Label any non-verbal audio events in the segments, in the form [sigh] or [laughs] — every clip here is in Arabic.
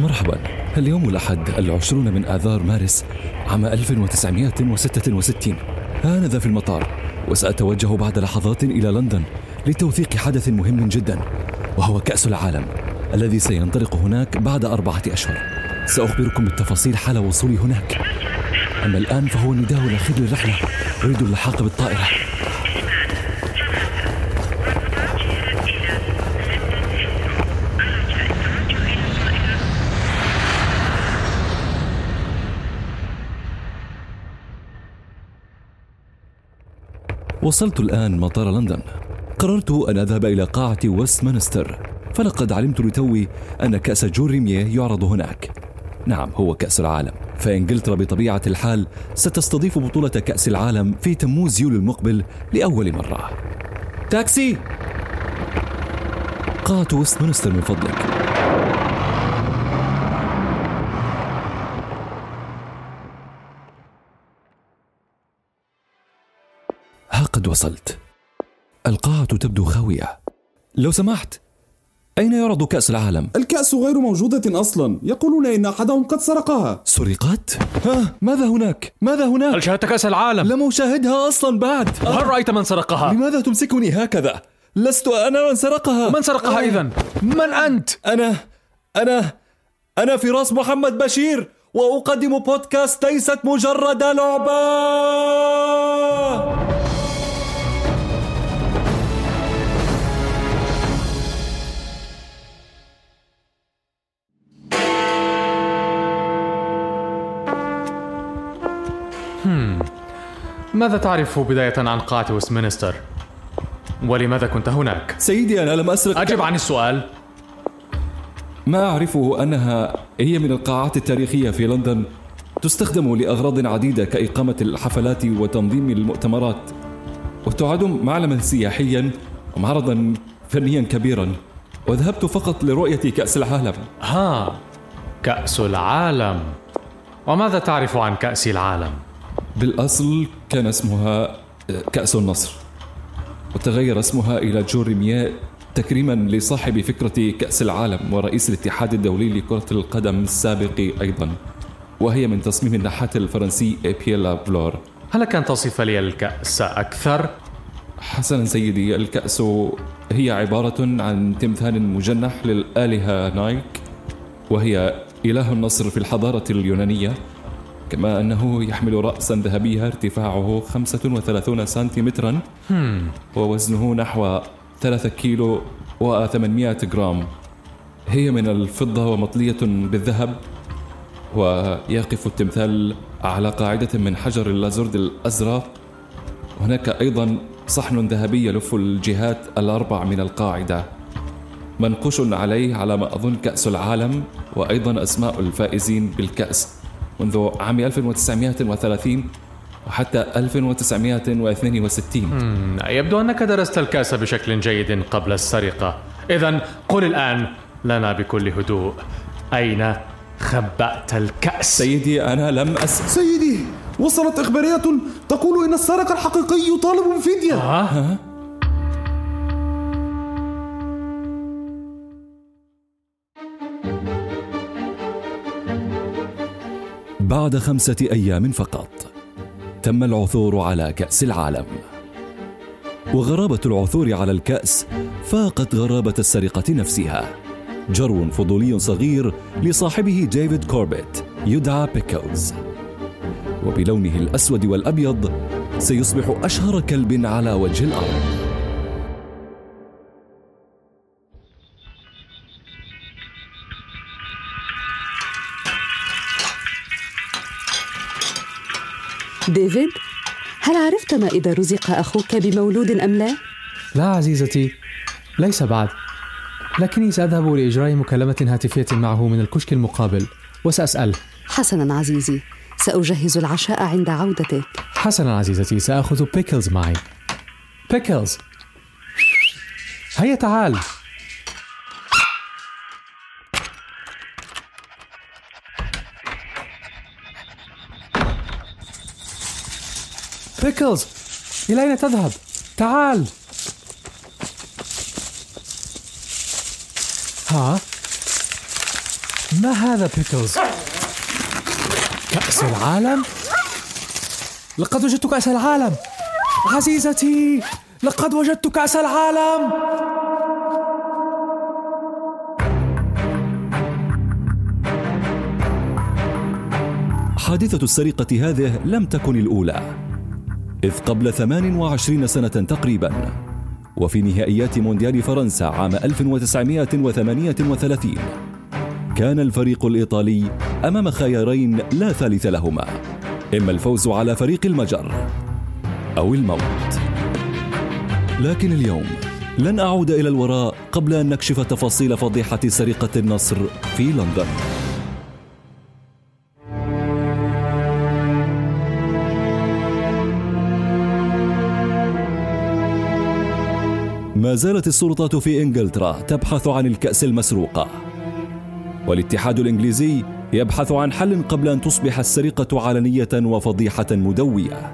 مرحبا. اليوم الأحد العشرون من آذار مارس عام 1966 آنذا في المطار وسأتوجه بعد لحظات إلى لندن لتوثيق حدث مهم جدا وهو كأس العالم الذي سينطلق هناك بعد أربعة أشهر. سأخبركم بالتفاصيل حال وصولي هناك. أما الآن فهو النداء الأخير للرحلة أريد اللحاق بالطائرة. وصلت الآن مطار لندن. قررت أن أذهب إلى قاعة ويستمنستر فلقد علمت لتوي أن كأس جون ريميه يعرض هناك. نعم هو كأس العالم. فإنجلترا بطبيعة الحال ستستضيف بطولة كأس العالم في تموز يوليو المقبل لأول مرة. تاكسي! قاعة ويستمنستر من فضلك ها قد وصلت القاعة تبدو خاوية لو سمحت أين يعرض كأس العالم؟ الكأس غير موجودة أصلا يقولون إن أحدهم قد سرقها سرقت؟ ها ماذا هناك؟ ماذا هناك؟ هل شاهدت كأس العالم؟ لم أشاهدها أصلا بعد هل رأيت من سرقها؟ لماذا تمسكني هكذا؟ لست أنا من سرقها من سرقها إذا؟ من أنت؟ أنا أنا أنا فراس محمد بشير وأقدم بودكاست ليست مجرد لعبة ماذا تعرف بداية عن قاعة ويستمنستر؟ ولماذا كنت هناك؟ سيدي أنا لم أسرق أجب عن السؤال ما أعرفه أنها هي من القاعات التاريخية في لندن تستخدم لأغراض عديدة كإقامة الحفلات وتنظيم المؤتمرات وتعد معلما سياحيا ومعرضا فنيا كبيرا وذهبت فقط لرؤية كأس العالم ها كأس العالم وماذا تعرف عن كأس العالم؟ بالأصل كان اسمها كأس النصر وتغير اسمها إلى جوريميا تكريما لصاحب فكرة كأس العالم ورئيس الاتحاد الدولي لكرة القدم السابق أيضا وهي من تصميم النحات الفرنسي إبيلا فلور هل كان تصف لي الكأس أكثر؟ حسنا سيدي الكأس هي عبارة عن تمثال مجنح للآلهة نايك وهي إله النصر في الحضارة اليونانية كما أنه يحمل رأسا ذهبيا ارتفاعه 35 سنتيمترا ووزنه نحو 3 كيلو و800 جرام. هي من الفضة ومطلية بالذهب ويقف التمثال على قاعدة من حجر اللازورد الأزرق. هناك أيضا صحن ذهبي يلف الجهات الأربع من القاعدة منقوش عليه على ما أظن كأس العالم وأيضا أسماء الفائزين بالكأس. منذ عام 1930 وحتى 1962 يبدو أنك درست الكأس بشكل جيد قبل السرقة. إذا قل الآن لنا بكل هدوء. أين خبأت الكأس؟ سيدي أنا لم أس سيدي وصلت إخبارية تقول إن السارق الحقيقي يطالب بفدية ها؟ بعد خمسة أيام فقط تم العثور على كأس العالم. وغرابة العثور على الكأس فاقت غرابة السرقة نفسها. جرو فضولي صغير لصاحبه ديفيد كوربيت يدعى بيكلز. وبلونه الأسود والأبيض سيصبح أشهر كلب على وجه الأرض. ديفيد هل عرفت ما إذا رزق أخوك بمولود أم لا؟ لا عزيزتي ليس بعد. لكني سأذهب لإجراء مكالمة هاتفية معه من الكشك المقابل وسأسأله حسنا عزيزي سأجهز العشاء عند عودتك. حسنا عزيزتي سأخذ بيكلز معي. بيكلز هيا تعال. بيكلز إلى أين تذهب؟ تعال ها؟ ما هذا بيكلز؟ كأس العالم؟ لقد وجدت كأس العالم عزيزتي لقد وجدت كأس العالم حادثة السرقة هذه لم تكن الأولى إذ قبل 28 سنة تقريبا وفي نهائيات مونديال فرنسا عام 1938 كان الفريق الإيطالي أمام خيارين لا ثالث لهما. إما الفوز على فريق المجر أو الموت. لكن اليوم لن أعود إلى الوراء قبل أن نكشف تفاصيل فضيحة سرقة النصر في لندن. ما زالت السلطات في إنجلترا تبحث عن الكأس المسروقة والاتحاد الإنجليزي يبحث عن حل قبل أن تصبح السرقة علنية وفضيحة مدوية.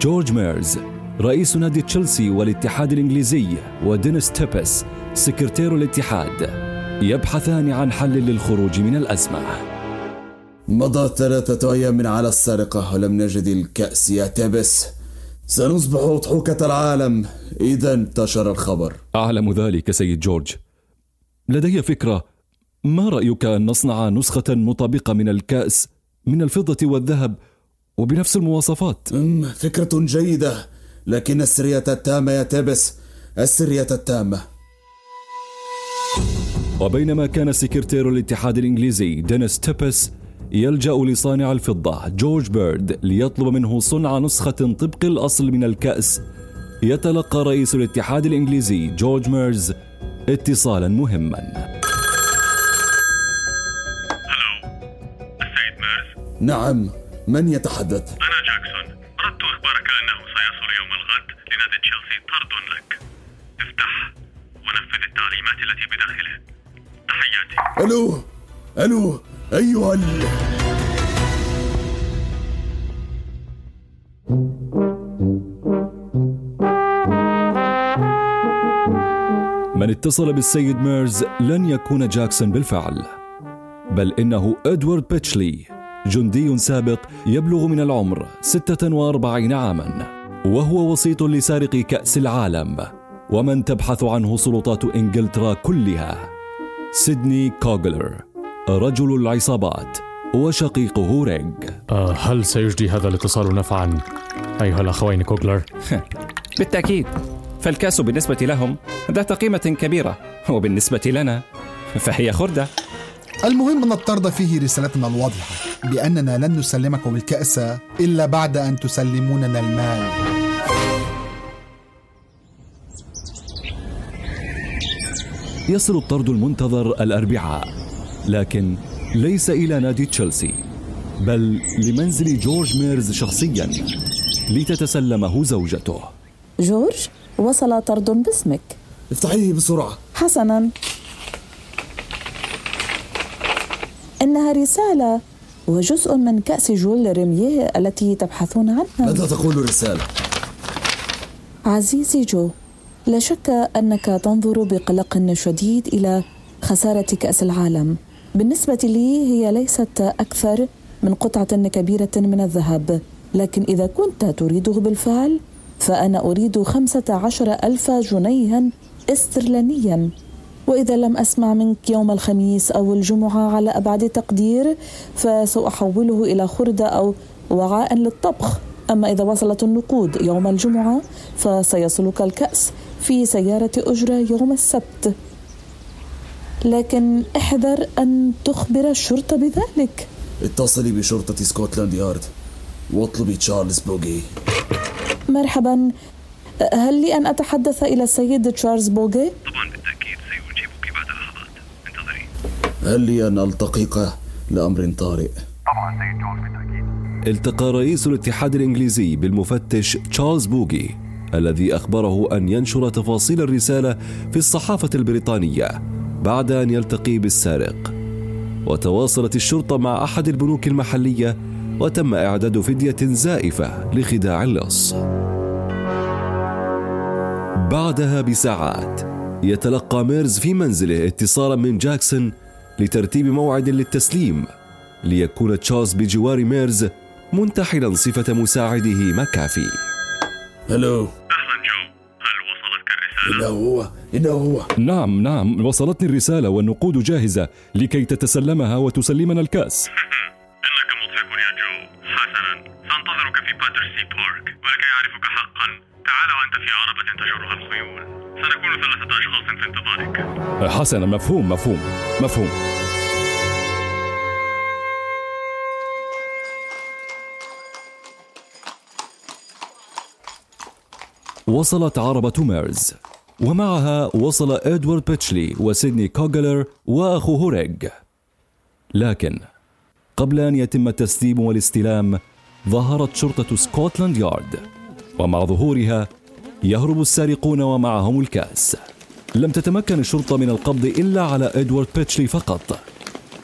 جورج ميرز رئيس نادي تشيلسي والاتحاد الإنجليزي ودينيس تيبس سكرتير الاتحاد يبحثان عن حل للخروج من الأزمة. مضت ثلاثة أيام على السرقة ولم نجد الكأس يا تبس سنصبح أضحوكة العالم. إذا انتشر الخبر. أعلم ذلك سيد جورج. لدي فكرة. ما رأيك أن نصنع نسخة مطابقة من الكأس من الفضة والذهب وبنفس المواصفات؟ فكرة جيدة. لكن السرية التامة يا تبس السرية التامة. وبينما كان سكرتير الاتحاد الإنجليزي دينيس تيبس يلجأ لصانع الفضة جورج بيرد ليطلب منه صنع نسخة طبق الأصل من الكأس. يتلقى رئيس الاتحاد الإنجليزي جورج ميرز اتصالا مهما. السيد ميرز. نعم من يتحدث؟ أنا جاكسون. أردت إخبارك أنه سيصل يوم الغد لنادي تشيلسي. طرد لك. افتح ونفذ التعليمات التي بداخله. تحياتي. ألو؟ ألو؟ أيها ال... من اتصل بالسيد ميرز لن يكون جاكسون بالفعل بل إنه إدوارد بيتشلي جندي سابق يبلغ من العمر 46 عاما وهو وسيط لسارق كأس العالم ومن تبحث عنه سلطات إنجلترا كلها سيدني كوغلر. رجل العصابات وشقيقه ريغ آه هل سيجدي هذا الاتصال نفعا؟ أيها الأخوين كوغلر؟ [laughs] بالتأكيد. فالكأس بالنسبة لهم ذات قيمة كبيرة وبالنسبة لنا فهي خردة. المهم أن الطرد فيه رسالتنا الواضحة بأننا لن نسلمكم الكأس إلا بعد أن تسلموننا المال. يصل الطرد المنتظر الأربعاء. لكن ليس إلى نادي تشيلسي بل لمنزل جورج ميرز شخصيا لتتسلمه زوجته. جورج وصل طرد باسمك. افتحيه بسرعة. حسنا. إنها رسالة وجزء من كأس جول ريميه التي تبحثون عنها. ماذا تقول رسالة؟ عزيزي جو لا شك أنك تنظر بقلق شديد إلى خسارة كأس العالم. بالنسبة لي هي ليست أكثر من قطعة كبيرة من الذهب لكن إذا كنت تريده بالفعل فأنا أريد خمسة عشر ألف جنيها استرلينيا. وإذا لم أسمع منك يوم الخميس أو الجمعة على أبعد تقدير فسأحوله إلى خردة أو وعاء للطبخ. أما إذا وصلت النقود يوم الجمعة فسيصلك الكأس في سيارة أجرة يوم السبت. لكن احذر أن تخبر الشرطة بذلك. اتصلي بشرطة سكوتلاند يارد واطلبي تشارلز بوغي. مرحبا. هل لي أن أتحدث إلى السيد تشارلز بوغي؟ طبعا بالتأكيد سيجيبك بعد لحظات انتظري. هل لي أن ألتقيك لأمر طارئ؟ طبعا سيد جورج بالتأكيد. التقى رئيس الاتحاد الإنجليزي بالمفتش تشارلز بوغي الذي أخبره أن ينشر تفاصيل الرسالة في الصحافة البريطانية. بعد أن يلتقي بالسارق وتواصلت الشرطة مع أحد البنوك المحلية وتم إعداد فدية زائفة لخداع اللص. بعدها بساعات يتلقى ميرز في منزله اتصالا من جاكسون لترتيب موعد للتسليم ليكون تشارلز بجوار ميرز منتحلا صفة مساعده مكافي. هلو. أهلا جو. هل وصلتك الرسالة؟ إنه هو إنه هو. نعم نعم. وصلتني الرسالة والنقود جاهزة لكي تتسلمها وتسلمنا الكأس. [laughs] إنك مضحك يا جو. حسنا. سأنتظرك في باترسي بارك. ولكي أعرفك حقا. تعال وأنت في عربة تجرها الخيول. سنكون ثلاثة أشخاص في انتظارك. حسنا. مفهوم مفهوم مفهوم. وصلت عربة ميرز. ومعها وصل إدوارد بيتشلي وسيدني كوغلر وأخوه ريج لكن قبل أن يتم التسليم والاستلام ظهرت شرطة سكوتلاند يارد ومع ظهورها يهرب السارقون ومعهم الكأس. لم تتمكن الشرطة من القبض إلا على إدوارد بيتشلي فقط.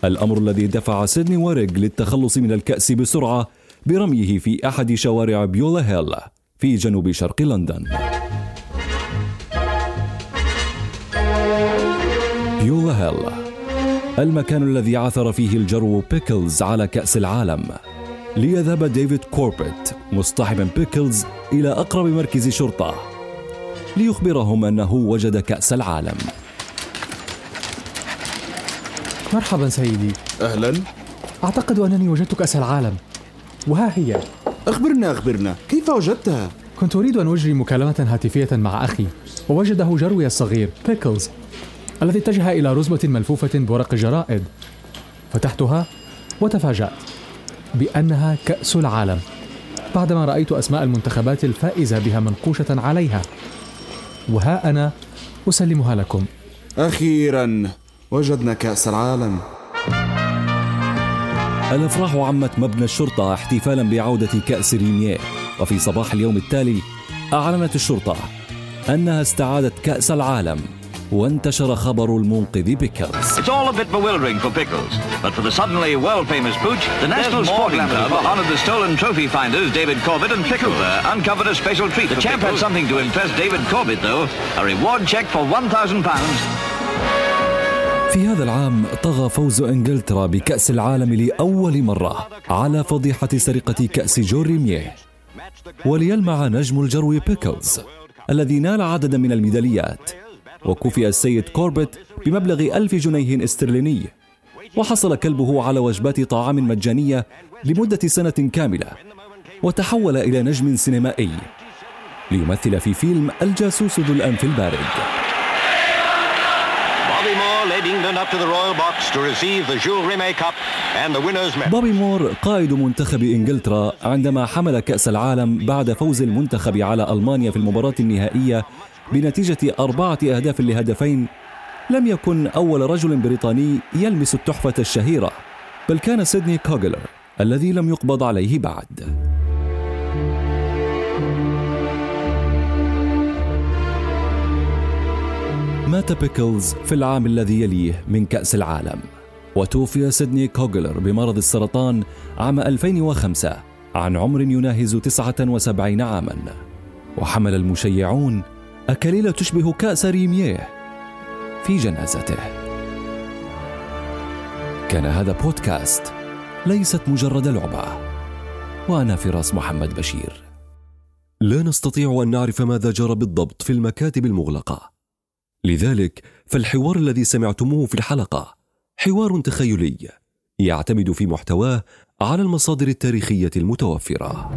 الأمر الذي دفع سيدني وريج للتخلص من الكأس بسرعة برميه في أحد شوارع بيولا هيل في جنوب شرق لندن. بيولا هيل المكان الذي عثر فيه الجرو بيكلز على كأس العالم. ليذهب ديفيد كوربيت مصطحبا بيكلز إلى أقرب مركز شرطة. ليخبرهم أنه وجد كأس العالم. مرحبا سيدي. أهلا. أعتقد أنني وجدت كأس العالم. وها هي؟ أخبرنا أخبرنا. كيف وجدتها؟ كنت أريد أن أجري مكالمة هاتفية مع أخي. ووجده جروي الصغير بيكلز. الذي اتجه إلى رزمة ملفوفة بورق الجرائد فتحتها وتفاجأت بأنها كأس العالم بعدما رأيت أسماء المنتخبات الفائزة بها منقوشة عليها. وها أنا أسلمها لكم. أخيرا وجدنا كأس العالم. الأفراح عمت مبنى الشرطة احتفالا بعودة كأس ريميه وفي صباح اليوم التالي أعلنت الشرطة أنها استعادت كأس العالم. وانتشر خبر المنقذ بيكلز It's all a bit bewildering for Pickles, but for the suddenly world-famous Pooch, the National Sporting Club honored the stolen trophy finders David Corbett and Pickles there, uncovered a special treat. The champ had something to impress David Corbett, though, a reward check for £1,000. في هذا العام طغى فوز انجلترا بكأس العالم لأول مرة على فضيحة سرقة كأس جون ريميه وليلمع نجم الجرو بيكلز الذي نال عددا من الميداليات وكوفئ السيد كوربت بمبلغ ألف جنيه استرليني وحصل كلبه على وجبات طعام مجانية لمدة سنة كاملة وتحول إلى نجم سينمائي ليمثل في فيلم الجاسوس ذو الأنف البارد. Led England up to the royal box to receive the Jules Rimet Cup and the winners' medal. بوبي مور قائد منتخب إنجلترا عندما حمل كأس العالم بعد فوز المنتخب على ألمانيا في المباراة النهائية بنتيجة أربعة أهداف لهدفين لم يكن أول رجل بريطاني يلمس التحفة الشهيرة بل كان سيدني كوغلر الذي لم يقبض عليه بعد. مات بيكلز في العام الذي يليه من كأس العالم. وتوفي سيدني كوغلر بمرض السرطان عام 2005 عن عمر يناهز 79 عاما. وحمل المشيعون أكاليل تشبه كأس ريميه في جنازته. كان هذا بودكاست ليست مجرد لعبة. وأنا فراس محمد بشير. لا نستطيع أن نعرف ماذا جرى بالضبط في المكاتب المغلقة. لذلك فالحوار الذي سمعتموه في الحلقة حوار تخيلي يعتمد في محتواه على المصادر التاريخية المتوفرة.